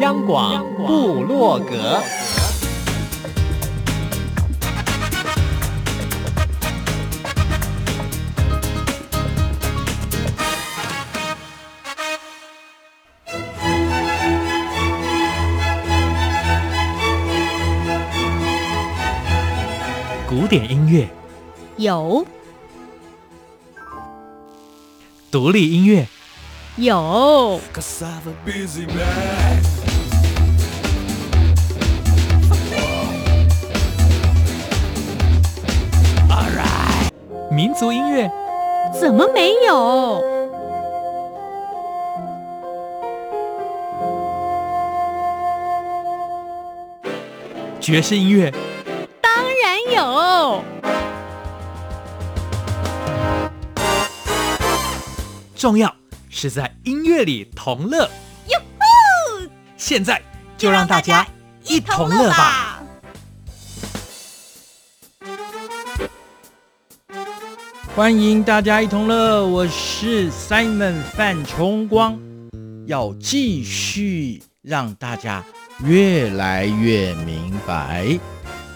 央广布洛格，古典音乐。有，独立音乐。有，民族音乐怎么没有？爵士音乐。当然有，重要。是在音乐里同乐，哟吼！现在就让大家一同乐吧！欢迎大家一同乐，我是 Simon 范崇光，要继续让大家越来越明白。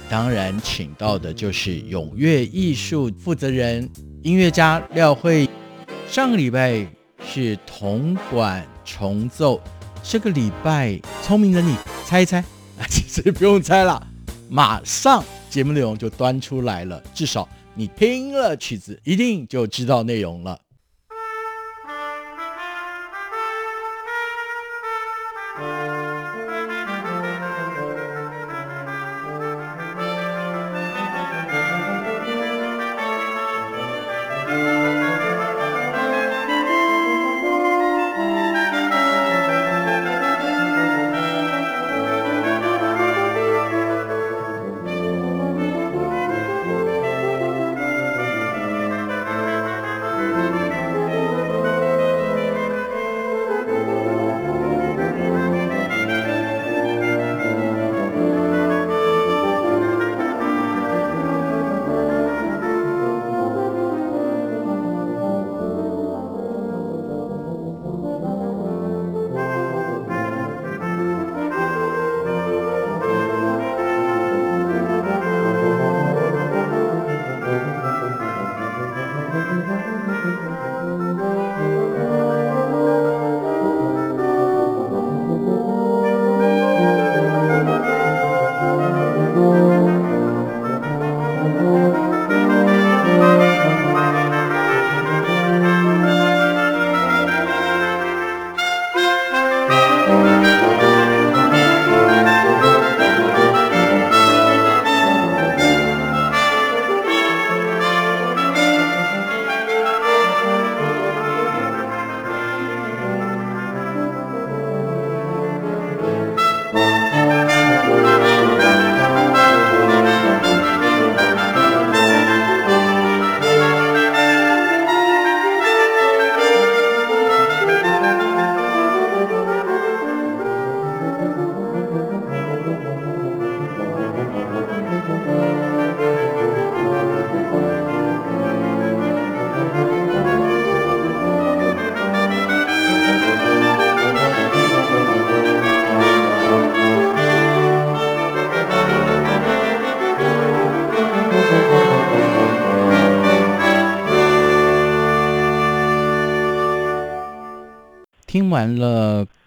当然，请到的就是咏乐艺术负责人音乐家廖慧。上个礼拜。是铜管重奏，这个礼拜聪明的你猜一猜啊，其实不用猜了，马上节目内容就端出来了，至少你听了曲子，一定就知道内容了。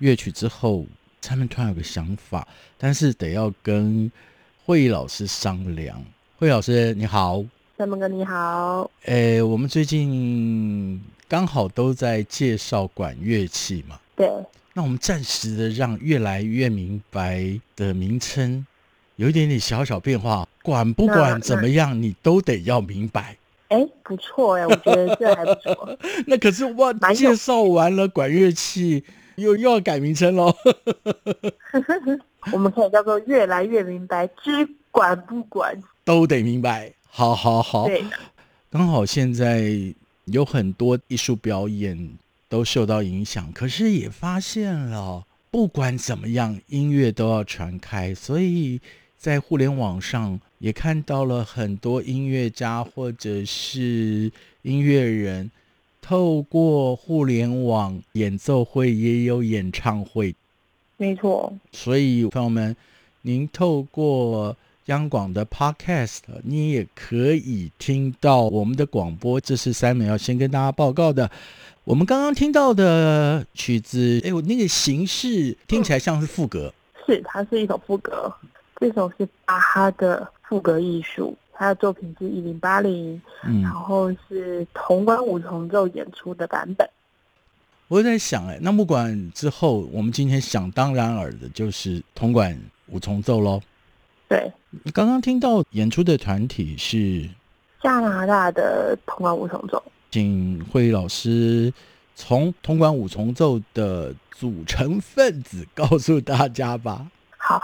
乐曲之后，他们突然有个想法，但是得要跟慧老师商量。慧老师你好，三门哥你好。诶，我们最近刚好都在介绍管乐器嘛，对。那我们暂时的让越来越明白的名称有一点点小小变化，管不管怎么样，你都得要明白。哎，不错哎，我觉得这还不错。那可是我介绍完了管乐器，又又要改名称喽。我们可以叫做越来越明白，知管不管都得明白。好好好，对。刚好现在有很多艺术表演都受到影响，可是也发现了，不管怎么样，音乐都要传开，所以在互联网上。也看到了很多音乐家或者是音乐人，透过互联网演奏会也有演唱会。没错。所以朋友们，您透过央广的 Podcast，你也可以听到我们的广播。这是 Simon 要先跟大家报告的。我们刚刚听到的曲子，哎，我那个形式听起来像是赋格。是，它是一首赋格。这首是巴哈的赋格艺术，他的作品是一零八零，然后是铜管五重奏演出的版本。我在想，哎，那木管之后，我们今天想当然尔的就是铜管五重奏喽。对，你刚刚听到演出的团体是加拿大的铜管五重奏。请慧宇老师从铜管五重奏的组成分子告诉大家吧。好，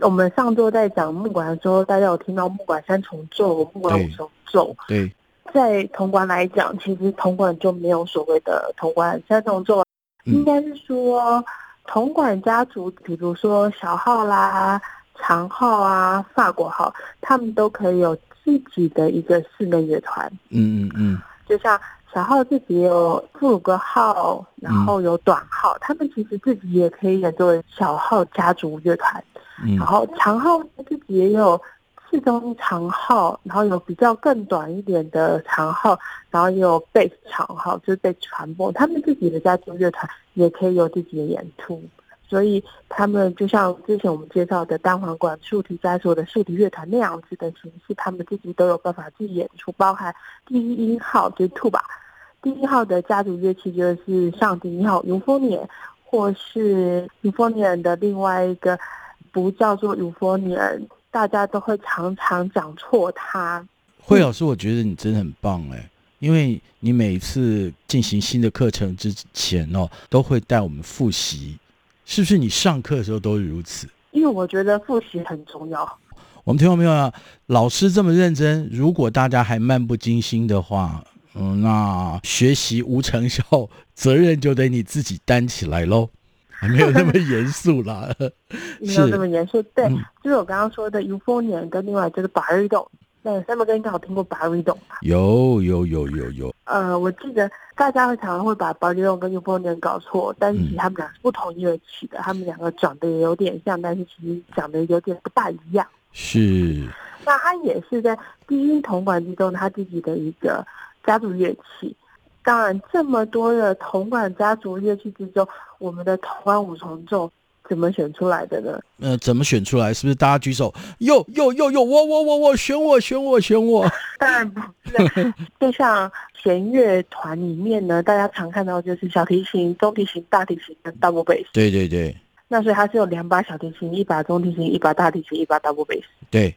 我们上周在讲木管的时候，大家有听到木管三重奏、木管五重奏。对，在铜管来讲，其实铜管就没有所谓的铜管三重奏，嗯、应该是说铜管家族，比如说小号啦、长号啊、法国号，他们都可以有自己的一个室内乐团。嗯嗯嗯。就像小号自己也有副歌号，然后有短号，嗯、他们其实自己也可以演作为小号家族乐团。嗯、然后长号自己也有四中长号，然后有比较更短一点的长号，然后也有贝斯长号，就是被传播。他们自己的家族乐团也可以有自己的演出。所以他们就像之前我们介绍的单簧管竖笛家族的竖笛乐团那样子的形式，他们自己都有办法去演出，包含第一音号就是 tuba，第一号的家族乐器就是上第一号 euphonium，或是 euphonium 的另外一个不叫做 euphonium，大家都会常常讲错它。惠老师，我觉得你真的很棒哎，因为你每次进行新的课程之前哦，都会带我们复习。是不是你上课的时候都是如此？因为我觉得复习很重要。我们听到没有啊？老师这么认真，如果大家还漫不经心的话，嗯，那学习无成效，责任就得你自己担起来喽。还没有那么严肃啦，没有那么严肃。对，嗯、就是我刚刚说的 euphonium 跟另外就是 baritone。对，三毛哥应该有听过 baritone 吧？有有有有有。呃，我记得大家会常常会把 baritone 跟 euphonium 搞错，但是其实他们俩是不同乐器的，嗯、他们两个长得也有点像，但是其实长得有点不大一样。是。那他也是在低音铜管之中，他自己的一个家族乐器。当然，这么多的铜管家族乐器之中，我们的铜管五重奏。怎么选出来的呢？呃，怎么选出来？是不是大家举手？哟哟哟哟，我我我我选我选我选我。当然不是，就像弦乐团里面呢，大家常看到就是小提琴、中提琴、大提琴跟 double bass。对对对。那所以它是有两把小提琴、一把中提琴、一把大提琴、一把 double bass。对。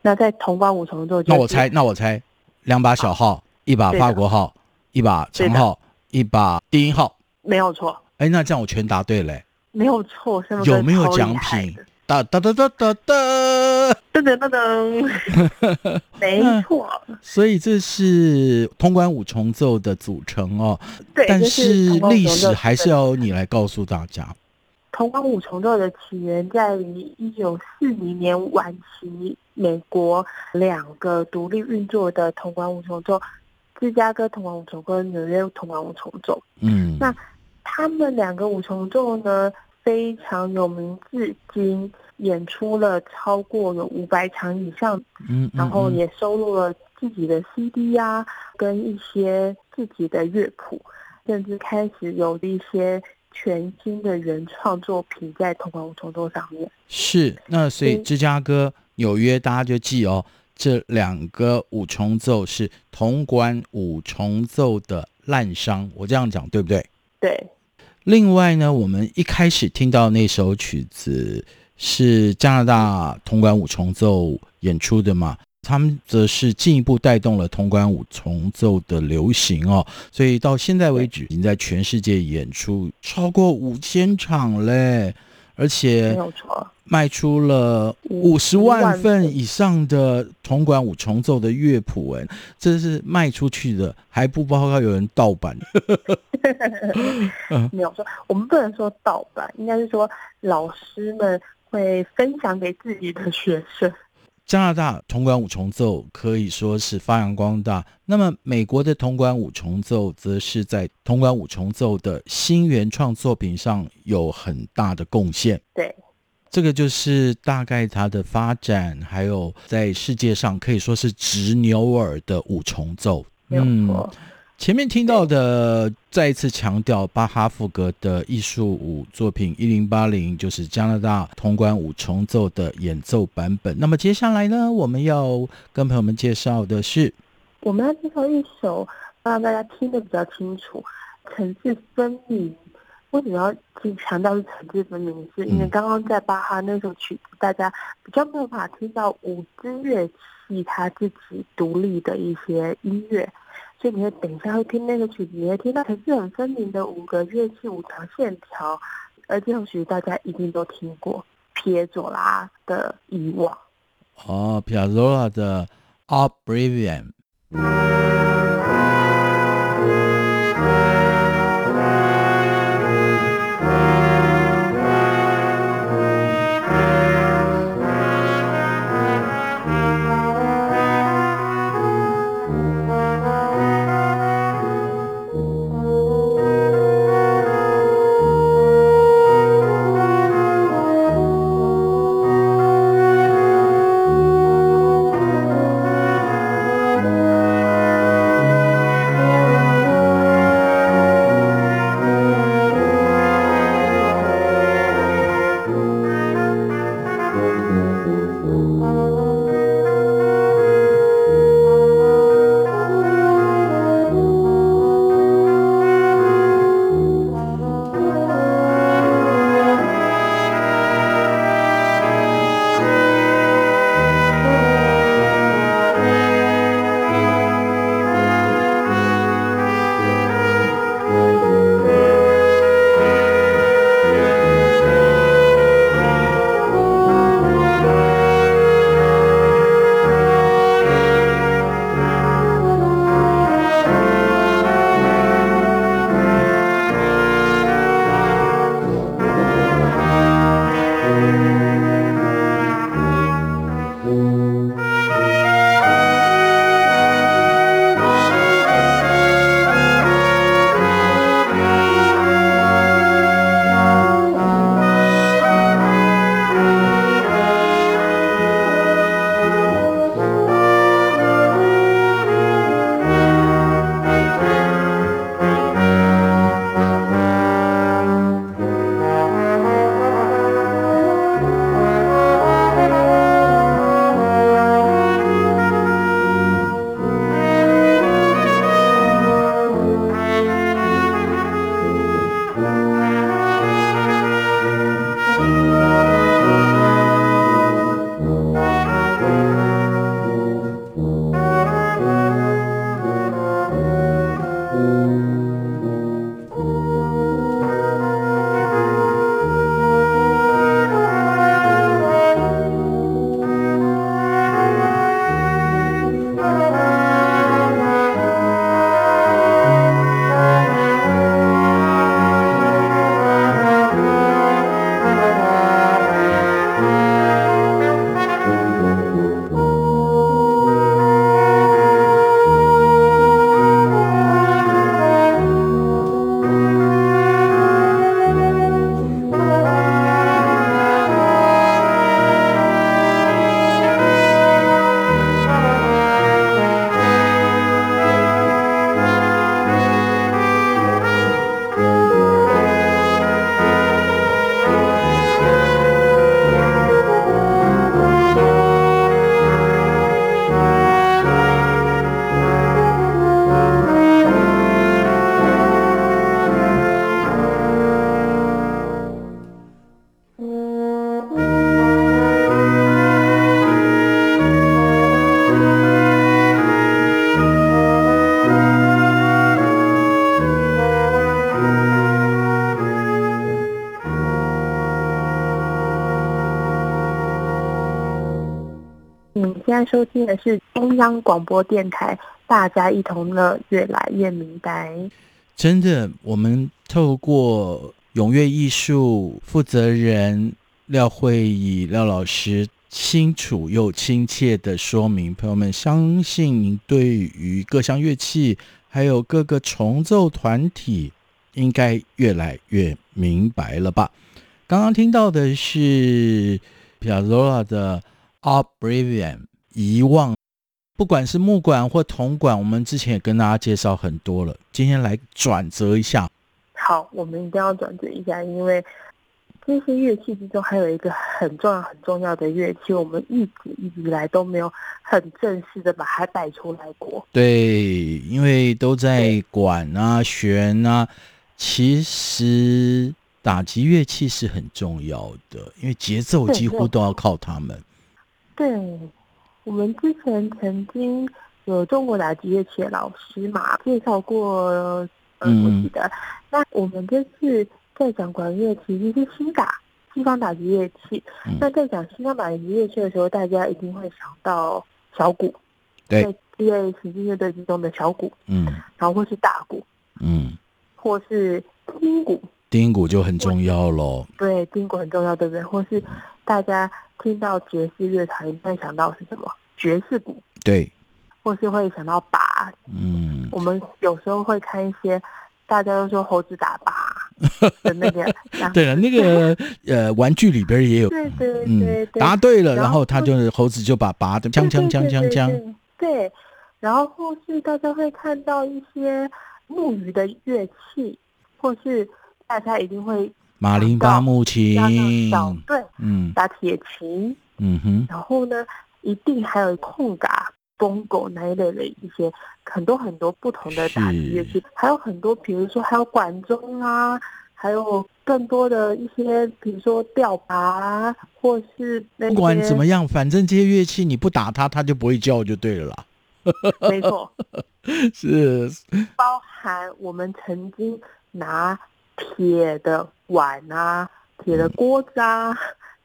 那在铜管五重奏，那我猜，那我猜，两把小号，一把法国号，一把长号，一把低音号。没有错。哎，那这样我全答对嘞。没有错，是吗？有没有奖品？哒哒哒哒哒哒，噔噔噔噔，没错。所以这是铜管五重奏的组成哦。对，但是历史还是要你来告诉大家。铜管五重奏的起源在于一九四零年晚期，美国两个独立运作的铜管五重奏，芝加哥同管五重奏跟纽约同管五重奏。嗯，那。他们两个五重奏呢，非常有名，至今演出了超过有五百场以上，嗯，然后也收录了自己的 CD 啊，跟一些自己的乐谱，甚至开始有一些全新的原创作品在同管五重奏上面。是，那所以芝加哥、嗯、纽约，大家就记哦，这两个五重奏是铜管五重奏的滥觴，我这样讲对不对？对。另外呢，我们一开始听到那首曲子是加拿大铜管五重奏演出的嘛，他们则是进一步带动了铜管五重奏的流行哦，所以到现在为止，已经在全世界演出超过五千场嘞。而且卖出了五十万份以上的铜管五重奏的乐谱，哎，这是卖出去的，还不包括有人盗版。没有说，我们不能说盗版，应该是说老师们会分享给自己的学生。加拿大铜管五重奏可以说是发扬光大，那么美国的铜管五重奏则是在铜管五重奏的新原创作品上有很大的贡献。对，这个就是大概它的发展，还有在世界上可以说是直牛耳的五重奏。嗯。前面听到的，再一次强调巴哈赋格的艺术舞作品一零八零，就是加拿大铜管五重奏的演奏版本。那么接下来呢，我们要跟朋友们介绍的是，我们要介绍一首让大家听得比较清楚，层次分明。为什么要去强调是层次分明？是因为刚刚在巴哈那首曲子，大家比较没有办法听到五支乐器它自己独立的一些音乐。所以你会等一下会听那个曲子，你会听到很是很分明的五个乐器、五条线条，而这首曲大家一定都听过，皮耶佐拉的《遗忘》。哦，皮耶佐拉的《Oblivion》。是中央广播电台，大家一同乐，越来越明白。真的，我们透过咏乐艺术负责人廖慧仪廖老师清楚又亲切的说明，朋友们相信您对于各项乐器还有各个重奏团体应该越来越明白了吧？刚刚听到的是 Piazzolla 的 Oblivion 遗忘，不管是木管或铜管，我们之前也跟大家介绍很多了，今天来转折一下。好，我们一定要转折一下，因为。这些乐器之中，还有一个很重要、很重要的乐器，我们一直一直以来都没有很正式的把它带出来过。对，因为都在管啊、弦啊。其实打击乐器是很重要的，因为节奏几乎都要靠他们。对，对，我们之前曾经有中国打击乐器的老师嘛，介绍过，嗯，我记得。嗯、那我们这次。在讲管乐器，就是西打西方打击乐器。嗯、那在讲西方打击乐器的时候，大家一定会想到小鼓，对，因为行进乐队之中的小鼓，嗯，然后或是大鼓，嗯，或是金鼓，丁鼓就很重要喽。对，丁鼓很重要，对不对？或是大家听到爵士乐团，一般想到是什么？爵士鼓，对，或是会想到拔，嗯，我们有时候会看一些，大家都说猴子打拔。的那个，对了，那个 呃，玩具里边也有，对对对对，答对了，然后他就是猴子就把拔的锵锵锵锵锵，对，然后或是大家会看到一些木鱼的乐器，或是大家一定会马林巴木琴，对，嗯，打铁琴，嗯哼，然后呢，一定还有空嘎。公狗那一类的一些很多很多不同的打击乐器，还有很多，比如说还有管钟啊，还有更多的一些，比如说吊拔啊，或是那些。不管怎么样，反正这些乐器你不打它，它就不会叫，就对了啦。没错，是包含我们曾经拿铁的碗啊、铁的锅子啊，嗯、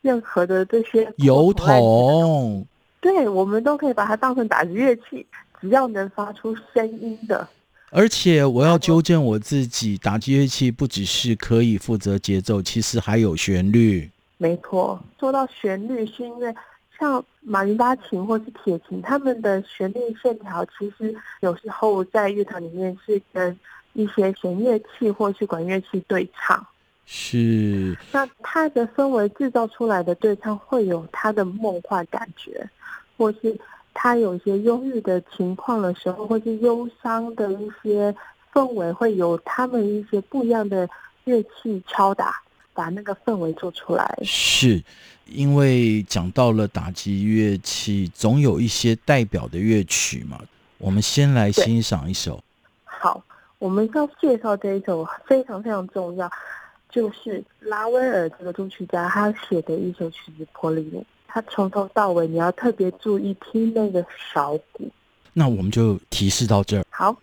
任何的这些油桶。对，我们都可以把它当成打击乐器，只要能发出声音的。而且我要纠正我自己，打击乐器不只是可以负责节奏，其实还有旋律。没错，说到旋律，是因为像马林巴琴或是铁琴，他们的旋律线条其实有时候在乐团里面是跟一些弦乐器或是管乐器对唱。是，那它的氛围制造出来的对唱会有它的梦幻感觉，或是它有一些忧郁的情况的时候，或是忧伤的一些氛围，会有他们一些不一样的乐器敲打，把那个氛围做出来。是，因为讲到了打击乐器，总有一些代表的乐曲嘛。我们先来欣赏一首。好，我们要介绍这一首非常非常重要。就是拉威尔这个作曲家他写的一首曲子《波丽露》，他从头到尾你要特别注意听那个小鼓。那我们就提示到这儿。好。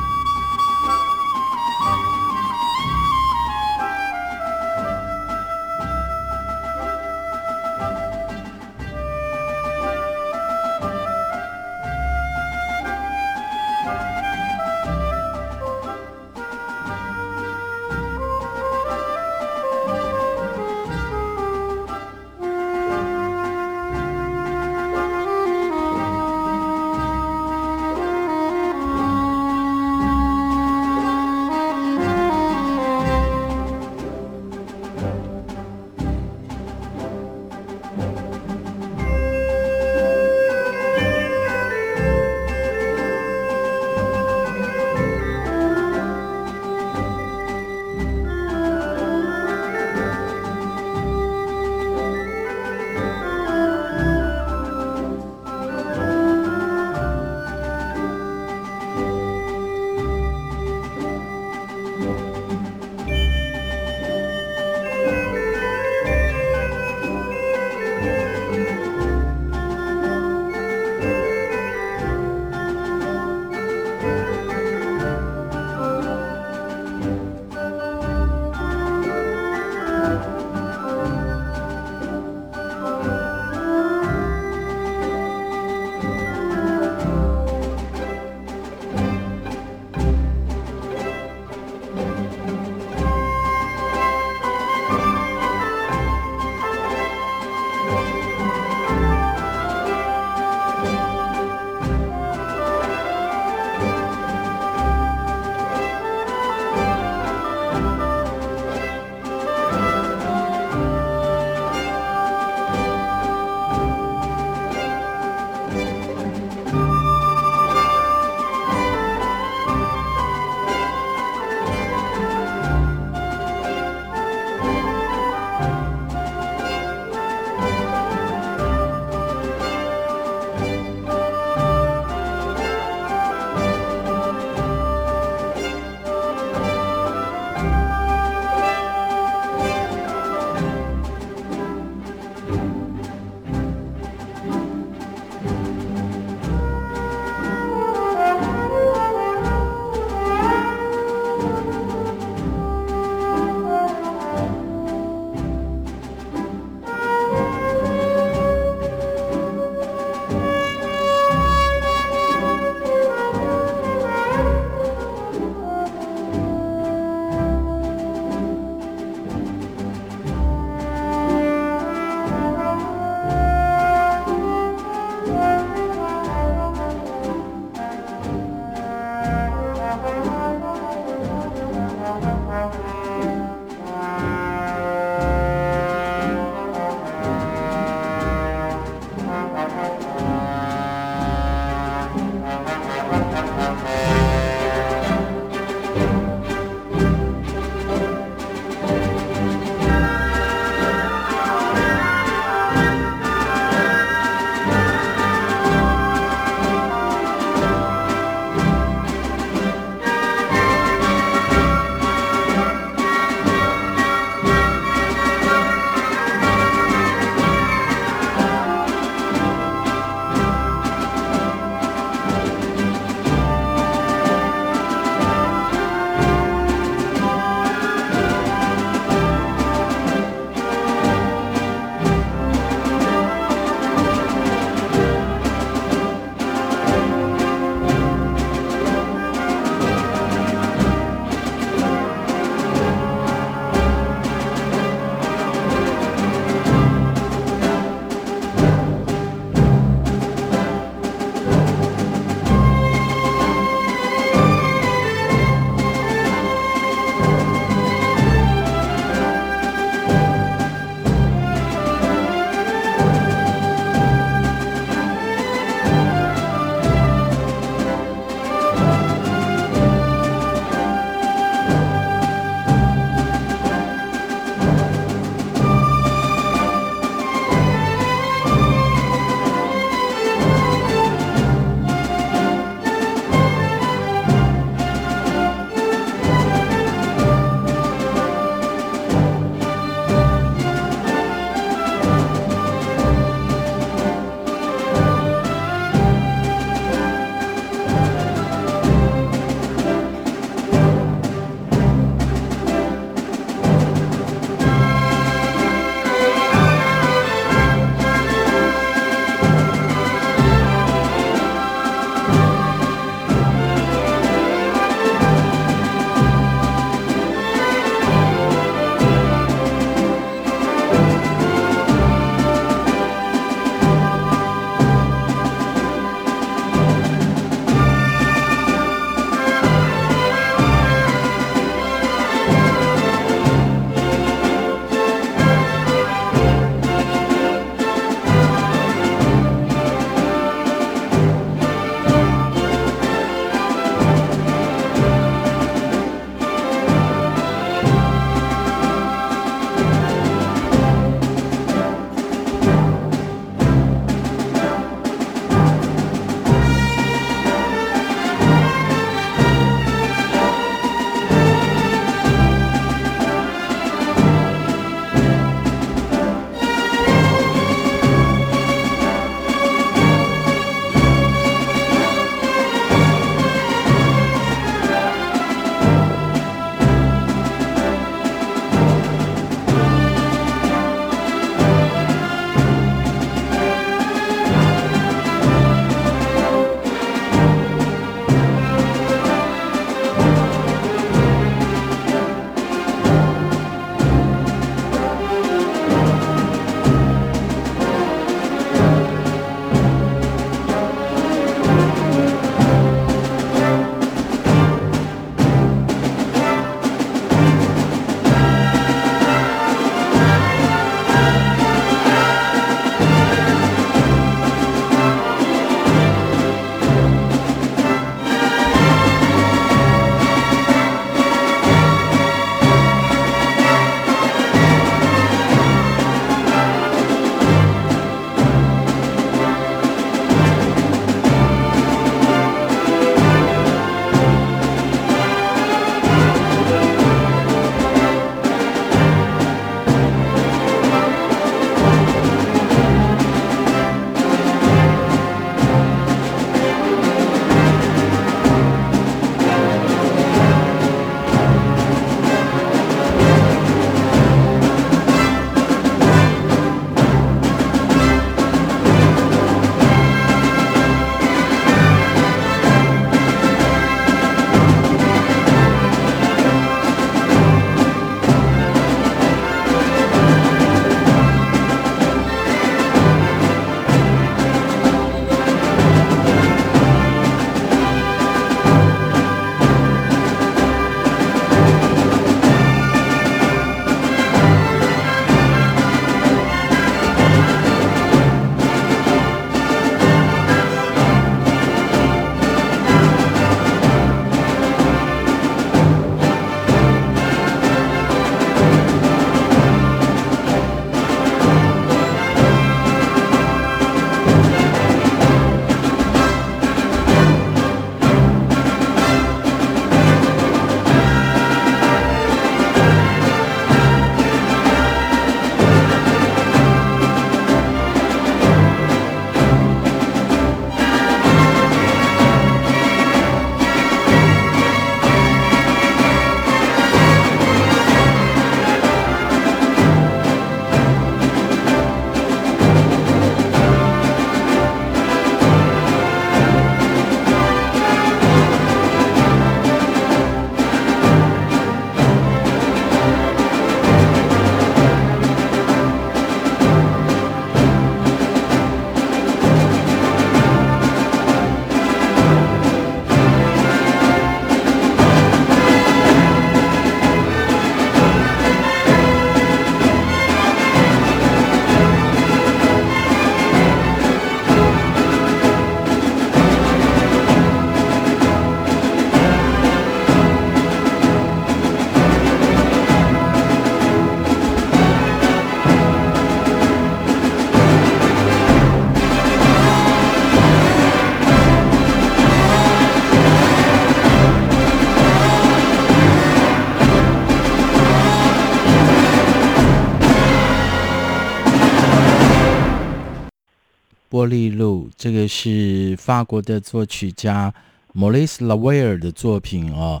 玻璃路，这个是法国的作曲家 Maurice l a w e r 的作品哦。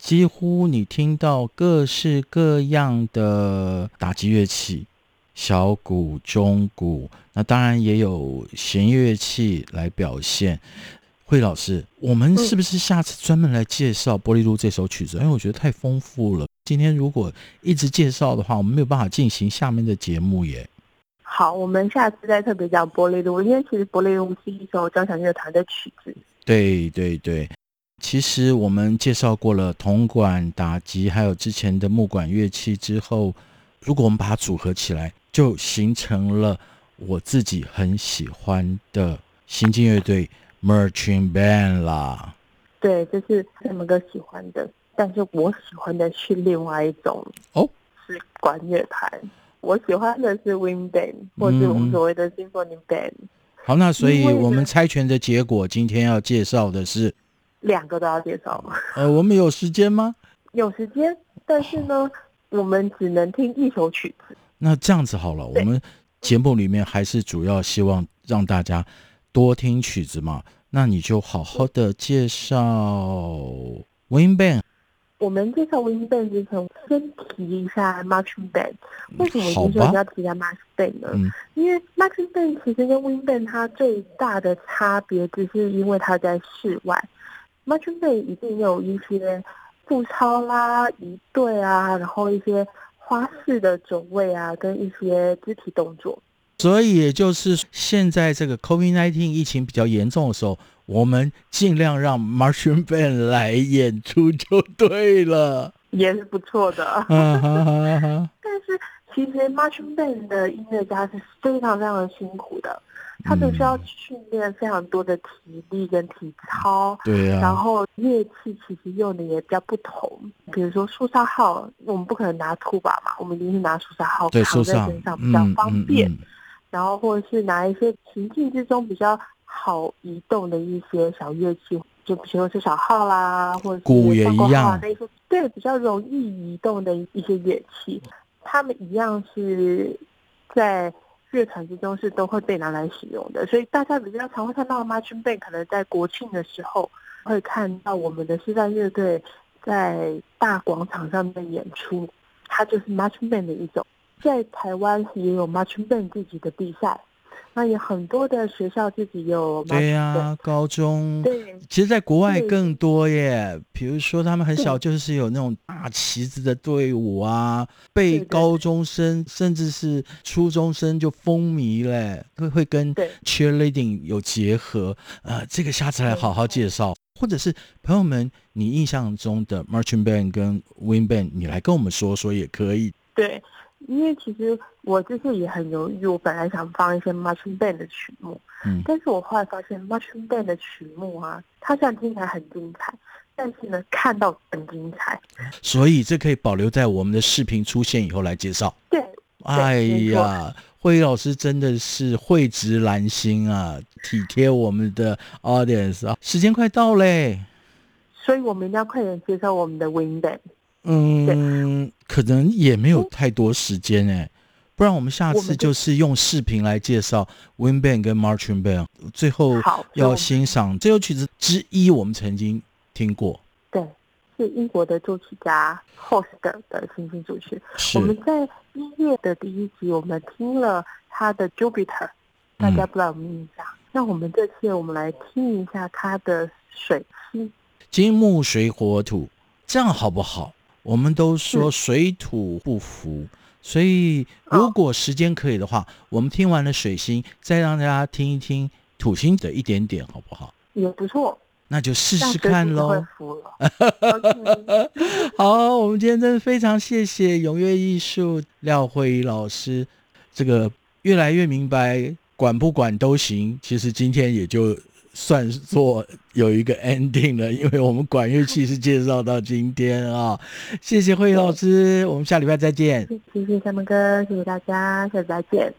几乎你听到各式各样的打击乐器，小鼓、中鼓，那当然也有弦乐器来表现。惠老师，我们是不是下次专门来介绍《玻璃路》这首曲子？因为我觉得太丰富了。今天如果一直介绍的话，我们没有办法进行下面的节目耶。好，我们下次再特别讲《玻璃路》，因为其实《玻璃路》是一首交响乐团的曲子。对对对。其实我们介绍过了铜管打击，还有之前的木管乐器之后，如果我们把它组合起来，就形成了我自己很喜欢的行进乐队 merching Band 啦。对，这是他们哥喜欢的，但是我喜欢的是另外一种哦，是管乐团。我喜欢的是 Wind Band，或是我们所谓的 Symphony Band。嗯。好，那所以我们猜拳的结果，今天要介绍的是。两个都要介绍吗？呃，我们有时间吗？有时间，但是呢，我们只能听一首曲子。那这样子好了，我们节目里面还是主要希望让大家多听曲子嘛。那你就好好的介绍 Wind Band。我们介绍 Wind Band 之前，先提一下 Marching Band。为什么我就说要提一下 Marching Band 呢？嗯、因为 Marching Band 其实跟 Wind Band 它最大的差别，只是因为它在室外。Marching Band 一定有一些步操啦、仪队啊，然后一些花式的走位啊，跟一些肢体动作。所以也就是现在这个 COVID-19 疫情比较严重的时候，我们尽量让 Marching Band 来演出就对了，也是不错的。但是其实 Marching Band 的音乐家是非常非常的辛苦的。他就需要训练非常多的体力跟体操，对呀、啊。然后乐器其实用的也比较不同，比如说苏萨号，我们不可能拿兔把嘛，我们一定是拿苏萨号扛在身上比较方便。嗯嗯嗯、然后或者是拿一些情境之中比较好移动的一些小乐器，就比如说是小号啦，或者是鼓也一样那些，对，比较容易移动的一些乐器，他们一样是在。乐团之中是都会被拿来使用的，所以大家比较常会看到 Marching Band，可能在国庆的时候会看到我们的西藏乐队在大广场上面演出，它就是 Marching Band 的一种。在台湾也有 Marching Band 自己的比赛。那也很多的学校自己有对呀、啊，高中对，其实，在国外更多耶。比如说，他们很小就是有那种大旗子的队伍啊，被高中生甚至是初中生就风靡嘞，会会跟 cheerleading 有结合。呃，这个下次来好好介绍，或者是朋友们你印象中的 marching band 跟 wind band，你来跟我们说说也可以。对。因为其实我就是也很犹豫，我本来想放一些 Marching Band 的曲目，嗯，但是我后来发现 Marching Band 的曲目啊，它虽然听起来很精彩，但是呢，看到很精彩，所以这可以保留在我们的视频出现以后来介绍。对，哎呀，惠老师真的是蕙质兰心啊，体贴我们的 audience 啊，时间快到嘞，所以我们一定要快点介绍我们的 Wind Band。嗯，可能也没有太多时间哎，不然我们下次就是用视频来介绍 Wind Band 跟 Marching Band，最后要欣赏这首曲子之一，我们曾经听过，对，是英国的作曲家 Holst 的行星组曲。我们在一月的第一集，我们听了他的 Jupiter，大家不知道有没有印象？嗯、那我们这次我们来听一下他的水星，金木水火土，这样好不好？我们都说水土不服，所以如果时间可以的话，我们听完了水星，再让大家听一听土星的一点点，好不好？也不错，那就试试看喽。好，我们今天真的非常谢谢永跃艺术廖慧仪老师，这个越来越明白，管不管都行。其实今天也就。算作有一个 ending 了，因为我们管乐器是介绍到今天啊，谢谢慧老师，我们下礼拜再见。谢谢三门哥，谢谢大家，下次再见。